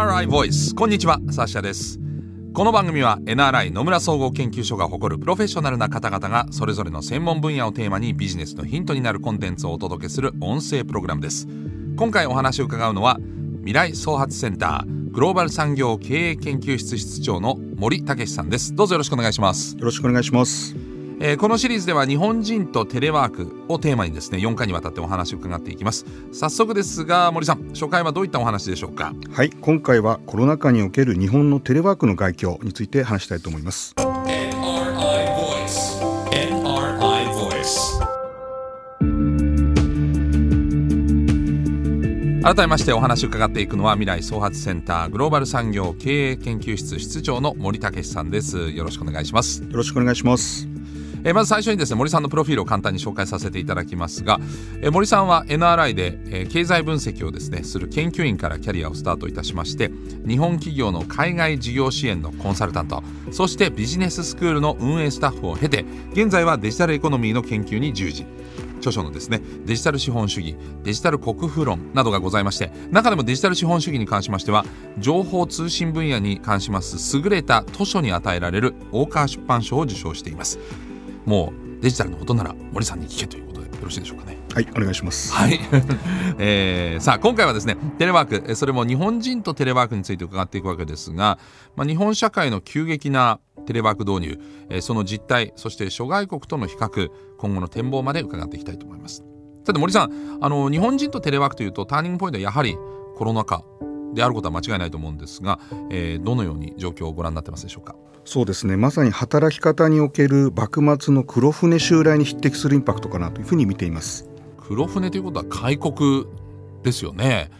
NRI Voice こんにちはサシャです。この番組は NRI 野村総合研究所が誇るプロフェッショナルな方々がそれぞれの専門分野をテーマにビジネスのヒントになるコンテンツをお届けする音声プログラムです。今回お話を伺うのは未来創発センターグローバル産業経営研究室室長の森武さんです。どうぞよろしくお願いします。よろしくお願いします。えー、このシリーズでは日本人とテレワークをテーマにですね4回にわたってお話を伺っていきます。早速ですが森さん初回はどういったお話でしょうか？はい今回はコロナ禍における日本のテレワークの外況について話したいと思います。改めましてお話を伺っていくのは未来創発センターグローバル産業経営研究室室長の森武さんです。よろしくお願いします。よろしくお願いしますえー、まず最初にですね森さんのプロフィールを簡単に紹介させていただきますが、えー、森さんは NRI で、えー、経済分析をですねする研究員からキャリアをスタートいたしまして日本企業の海外事業支援のコンサルタントそしてビジネススクールの運営スタッフを経て現在はデジタルエコノミーの研究に従事。著書のですねデジタル資本主義デジタル国富論などがございまして中でもデジタル資本主義に関しましては情報通信分野に関します優れた図書に与えられる大川出版賞を受賞しています。もうデジタルのことなら森さんに聞けということでよろしいでしょうかね。はいお願いします。はい、えー、さあ今回はですねテレワークそれも日本人とテレワークについて伺っていくわけですが、まあ、日本社会の急激なテレワーク導入、えー、その実態そして諸外国との比較今後の展望まで伺っていきたいと思います。さて森さんあの日本人とテレワークというとターニングポイントはやはりコロナ禍であることは間違いないと思うんですが、えー、どのように状況をご覧になってますでしょうか？そうですね。まさに働き方における幕末の黒船襲来に匹敵するインパクトかなというふうに見ています。黒船ということは開国ですよね。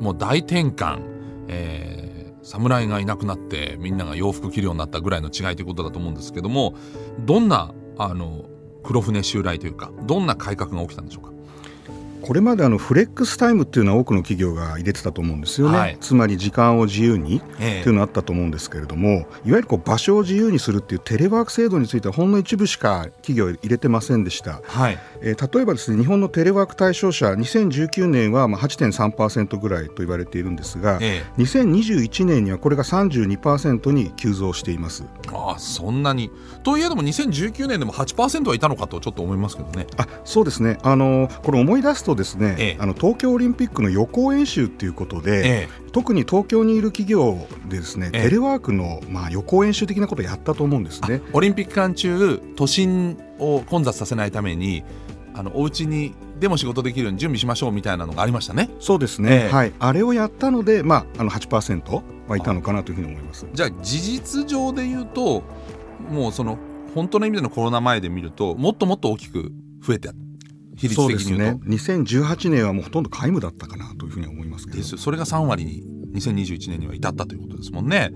もう大転換、えー、侍がいなくなってみんなが洋服着るようになったぐらいの違いということだと思うんですけどもどんなあの黒船襲来というかどんな改革が起きたんでしょうか？これまであのフレックスタイムっていうのは多くの企業が入れてたと思うんですよね、はい、つまり時間を自由にっていうのあったと思うんですけれども、いわゆるこう場所を自由にするっていうテレワーク制度についてはほんの一部しか企業入れてませんでした、はい、えー、例えばですね日本のテレワーク対象者2019年はまあ8.3%ぐらいと言われているんですが、ええ、2021年にはこれが32%に急増しています。あそんなに。といえども2019年でも8%はいたのかとちょっと思いますけどね。あそうですね。あのこれ思い出すととですね、ええ、あの東京オリンピックの予行演習ということで、え、特に東京にいる企業でですね、テレワークのまあ予行演習的なことをやったと思うんですね。オリンピック期間中都心を混雑させないためにあのお家にでも仕事できるように準備しましょうみたいなのがありましたね。そうですね。はい、あれをやったので、まああの8%はいたのかなというふうに思います。じゃあ事実上で言うと、もうその本当の意味でのコロナ前で見るともっともっと大きく増えて比率的に言うと。ね。2018年はもうほとんど皆無だったかなというふうに思いますけど。それが3割に2021年には至ったということですもんね、はい、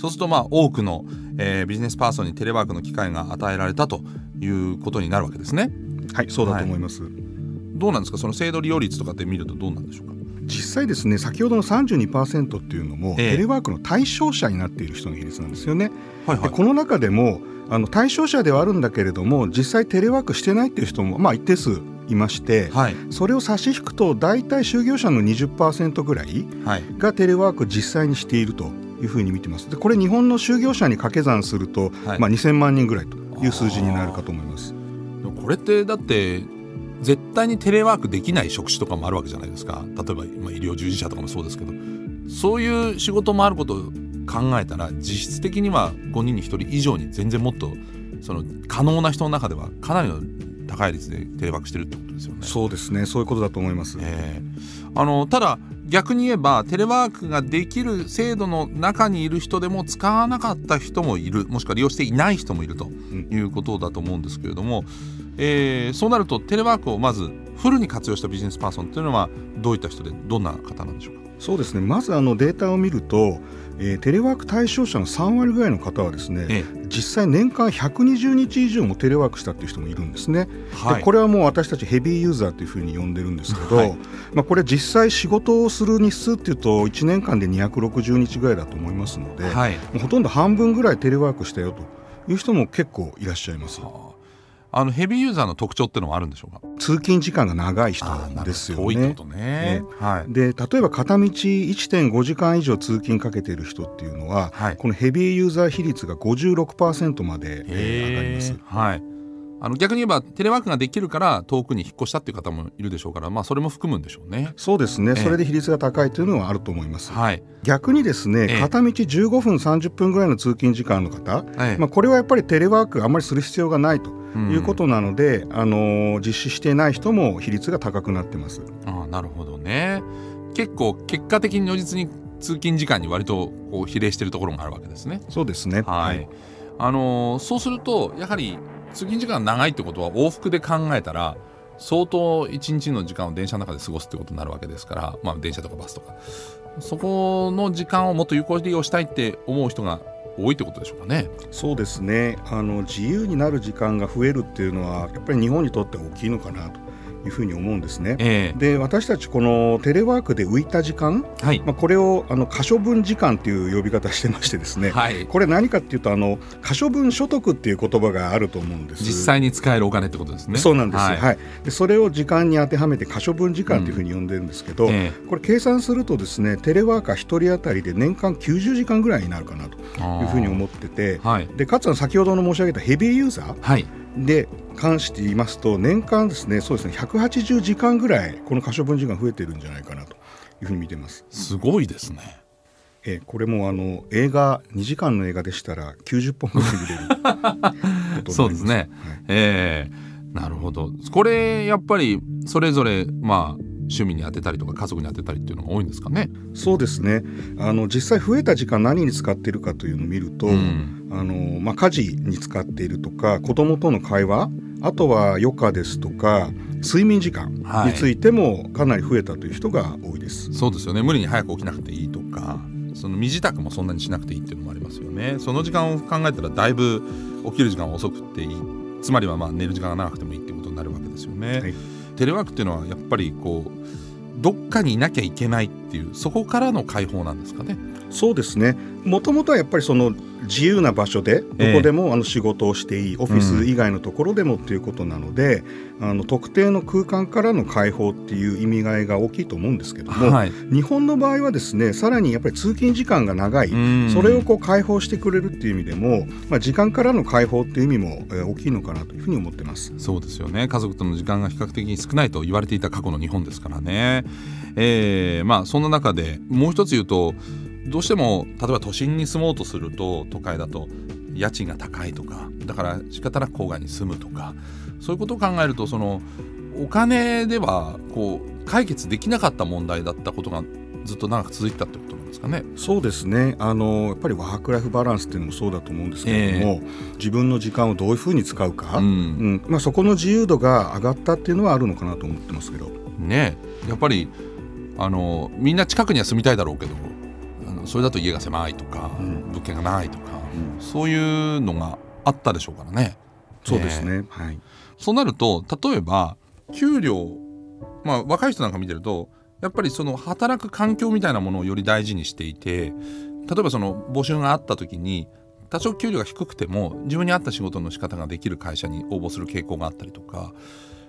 そうするとまあ多くの、えー、ビジネスパーソンにテレワークの機会が与えられたということになるわけですねはいそうだと思います、はい、どうなんですか？その制度利用率とかって見るとどうなんでしょうか？実際ですね先ほどの32%っていうのも、えテレワークの対象者になっている人の比率なんですよね。はいはい、この中でもあの対象者ではあるんだけれども実際テレワークしてないっていう人も、まあ、一定数いまして、はい、それを差し引くと大体就業者の20%ぐらいがテレワーク実際にしているというふうに見てます。でこれ日本の就業者に掛け算すると、はい、まあ、2000万人ぐらいという数字になるかと思いますこれってだって絶対にテレワークできない職種とかもあるわけじゃないですか。例えば、まあ、医療従事者とかもそうですけど。そういう仕事もあることを考えたら実質的には5人に1人以上に全然もっとその可能な人の中ではかなりの高い率でテレワークしてるってことですよね。そうですね。そういうことだと思います、えー、あのただ逆に言えばテレワークができる制度の中にいる人でも使わなかった人もいる。もしくは利用していない人もいるということだと思うんですけれども、うん、えー、そうなるとテレワークをまずフルに活用したビジネスパーソンというのはどういった人でどんな方なんでしょうか？そうですね。まずあのデータを見るとえー、テレワーク対象者の3割ぐらいの方はですね、ええ、実際年間120日以上もテレワークしたっていう人もいるんですね、はい、でこれはもう私たちヘビーユーザーというふうに呼んでるんですけど、はい、まあ、これ実際仕事をする日数っていうと1年間で260日ぐらいだと思いますので、はい、もうほとんど半分ぐらいテレワークしたよという人も結構いらっしゃいます。はああのヘビーユーザーの特徴っていうのはあるんでしょうか？通勤時間が長い人ですよね。遠いことね、はい、で例えば片道1.5時間以上通勤かけている人っていうのは、はい、このヘビーユーザー比率が56%まで上がります。はい。あの逆に言えばテレワークができるから遠くに引っ越したっていう方もいるでしょうから、まあ、それも含むんでしょうね。そうですね、それで比率が高いというのはあると思います。はい、逆にですね、片道15分30分ぐらいの通勤時間の方、まあ、これはやっぱりテレワークあまりする必要がないということなので、うん、あの実施していない人も比率が高くなってます。あなるほどね。結構結果的に如実に通勤時間に割とこう比例しているところがあるわけですね。そうですね、はい、はい、あのそうするとやはり通勤時間長いってことは往復で考えたら相当一日の時間を電車の中で過ごすってことになるわけですから、まあ、電車とかバスとか。そこの時間をもっと有効利用したいって思う人が多いってことでしょうかね。そうですねあの自由になる時間が増えるっていうのはやっぱり日本にとって大きいのかなというふうに思うんですね。えー、で私たちこのテレワークで浮いた時間、はい、まあ、これをあの可処分時間という呼び方してましてですね、はい、これ何かっていうとあの可処分所得っていう言葉があると思うんです。実際に使えるお金ってことですね。そうなんです、はい、はい、でそれを時間に当てはめて可処分時間というふうに呼んでるんですけど、うん。えー、これ計算するとですねテレワーカー1人当たりで年間90時間ぐらいになるかなというふうに思ってて、はい、でかつ先ほどの申し上げたヘビーユーザー、はいで関して言いますと年間ですねそうですね180時間ぐらいこの可処分時間増えてるんじゃないかなというふうに見てます。すごいですね。えこれもあの映画2時間の映画でしたら90本ぐらい見れる そうですね、はい、えー、なるほど。これやっぱりそれぞれまあ趣味に当てたりとか家族に当てたりっていうのが多いんですかね。そうですね。あの実際増えた時間何に使っているかというのを見ると、うん、あのまあ、家事に使っているとか子供との会話あとは余暇ですとか睡眠時間についてもかなり増えたという人が多いです、はい、そうですよね。無理に早く起きなくていいとかその身支度もそんなにしなくていいっていうのもありますよね。その時間を考えたらだいぶ起きる時間は遅くていい。つまりはまあ寝る時間が長くてもいいっていうことになるわけですよね、はい、テレワークっていうのはやっぱりこうどっかにいなきゃいけないっていうそこからの解放なんですかね。そうですね。もともとはやっぱりその自由な場所でどこでもあの仕事をしていい、オフィス以外のところでもっていうことなので、うん、あの特定の空間からの解放っていう意味合いが大きいと思うんですけども、はい、日本の場合はですねさらにやっぱり通勤時間が長い、うん、それをこう解放してくれるっていう意味でも、まあ、時間からの解放っていう意味も大きいのかなというふうに思ってます。そうですよね。家族との時間が比較的に少ないと言われていた過去の日本ですからね、えー、まあそんな中でもう一つ言うとどうしても例えば都心に住もうとすると都会だと家賃が高いとかだから仕方なく郊外に住むとかそういうことを考えるとそのお金ではこう解決できなかった問題だったことがずっと長く続いたってですかね。そうですね。あのやっぱりワークライフバランスっていうのもそうだと思うんですけれども、えー、自分の時間をどういうふうに使うか、うん、うん、まあそこの自由度が上がったっていうのはあるのかなと思ってますけど。ね、やっぱりあのみんな近くには住みたいだろうけど、それだと家が狭いとか、うん、物件がないとか、うん、そういうのがあったでしょうからね。そうですね、はい、そうなると例えば給料まあ若い人なんか見てるとやっぱりその働く環境みたいなものをより大事にしていて例えばその募集があった時に多少給料が低くても自分に合った仕事の仕方ができる会社に応募する傾向があったりとか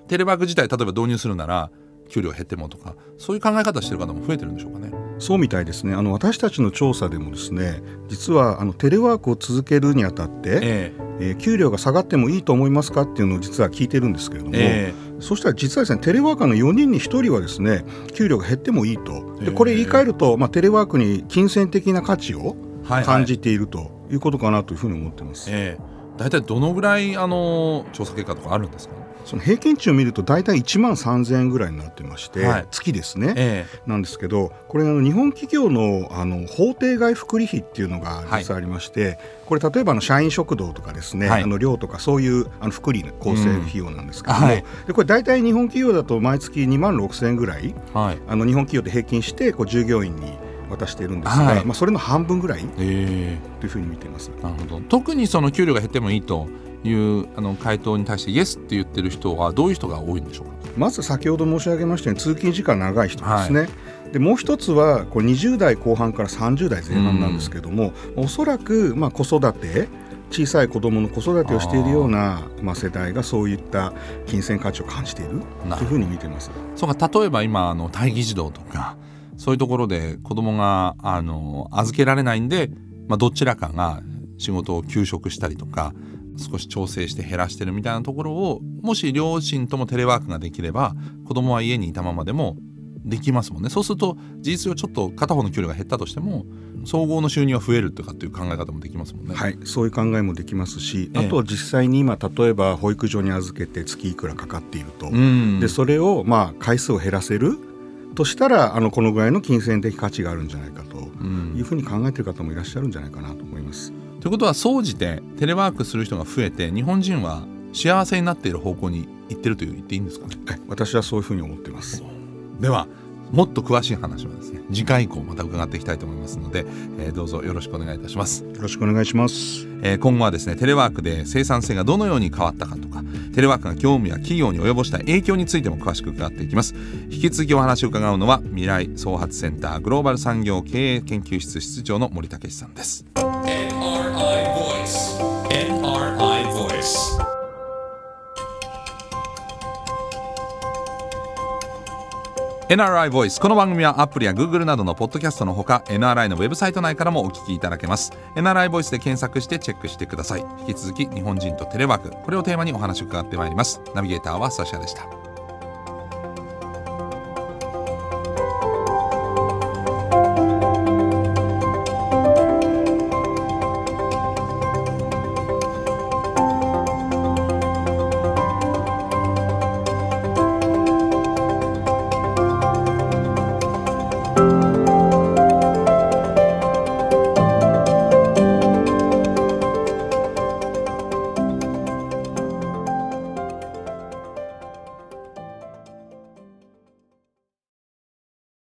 テレワーク自体例えば導入するなら給料減ってもとかそういう考え方してる方も増えてるんでしょうかね。そうみたいですね。あの私たちの調査でもですね、実はあのテレワークを続けるにあたって、えー、えー、給料が下がってもいいと思いますかっていうのを実は聞いてるんですけれども、えー、そしたら実はですねテレワーカーの4人に1人はですね給料が減ってもいいと。でこれ言い換えると、まあテレワークに金銭的な価値を感じているということかなというふうに思ってます。えー、大体どのぐらいあの調査結果とかあるんですか。その平均値を見ると大体1万3000円ぐらいになってまして、はい、月ですね、えー、なんですけどこれあの日本企業のあの法定外福利費っていうのが実はありまして、はい、これ例えばの社員食堂とかですね、はい、あの寮とかそういうあの福利構成費用なんですけども、うん、でこれ大体日本企業だと毎月2万6000円ぐらい、あの日本企業で平均してこう従業員に渡しているんですが、はい、まあ、それの半分ぐらいというふうに見ています。なるほど。特にその給料が減ってもいいというあの回答に対してイエスって言ってる人はどういう人が多いんでしょうか？まず先ほど申し上げましたように通勤時間長い人ですね。はい。でもう一つはこれ20代後半から30代前半なんですけども、うん、おそらくまあ子育て小さい子どもの子育てをしているようなまあ、世代がそういった金銭価値を感じているというふうに見ています。そうか例えば今あの待機児童とかそういうところで子どもがあの預けられないんで、まあ、どちらかが仕事を休職したりとか少し調整して減らしてるみたいなところをもし両親ともテレワークができれば子供は家にいたままでもできますもんね。そうすると事実上ちょっと片方の距離が減ったとしても総合の収入は増えるとかっていう考え方もできますもんね。はい。そういう考えもできますし、あとは実際に今例えば保育所に預けて月いくらかかっていると、でそれをまあ回数を減らせるとしたらあのこのぐらいの金銭的価値があるんじゃないかというふうに考えている方もいらっしゃるんじゃないかなと思います。ということは総じてテレワークする人が増えて日本人は幸せになっている方向に行ってると言っていいんですかね？私はそういうふうに思っています。ではもっと詳しい話はですね次回以降また伺っていきたいと思いますので、えー、どうぞよろしくお願いいたします。よろしくお願いします、えー、今後はですねテレワークで生産性がどのように変わったかとかテレワークが業務や企業に及ぼした影響についても詳しく伺っていきます。引き続きお話を伺うのは未来創発センターグローバル産業経営研究室室長の森武さんです NRI Voice この番組はアプリや Google などのポッドキャストのほか NRI のウェブサイト内からもお聞きいただけます。NRI Voice で検索してチェックしてください。引き続き日本人とテレワーク。これをテーマにお話を伺ってまいります。ナビゲーターはサシャでした。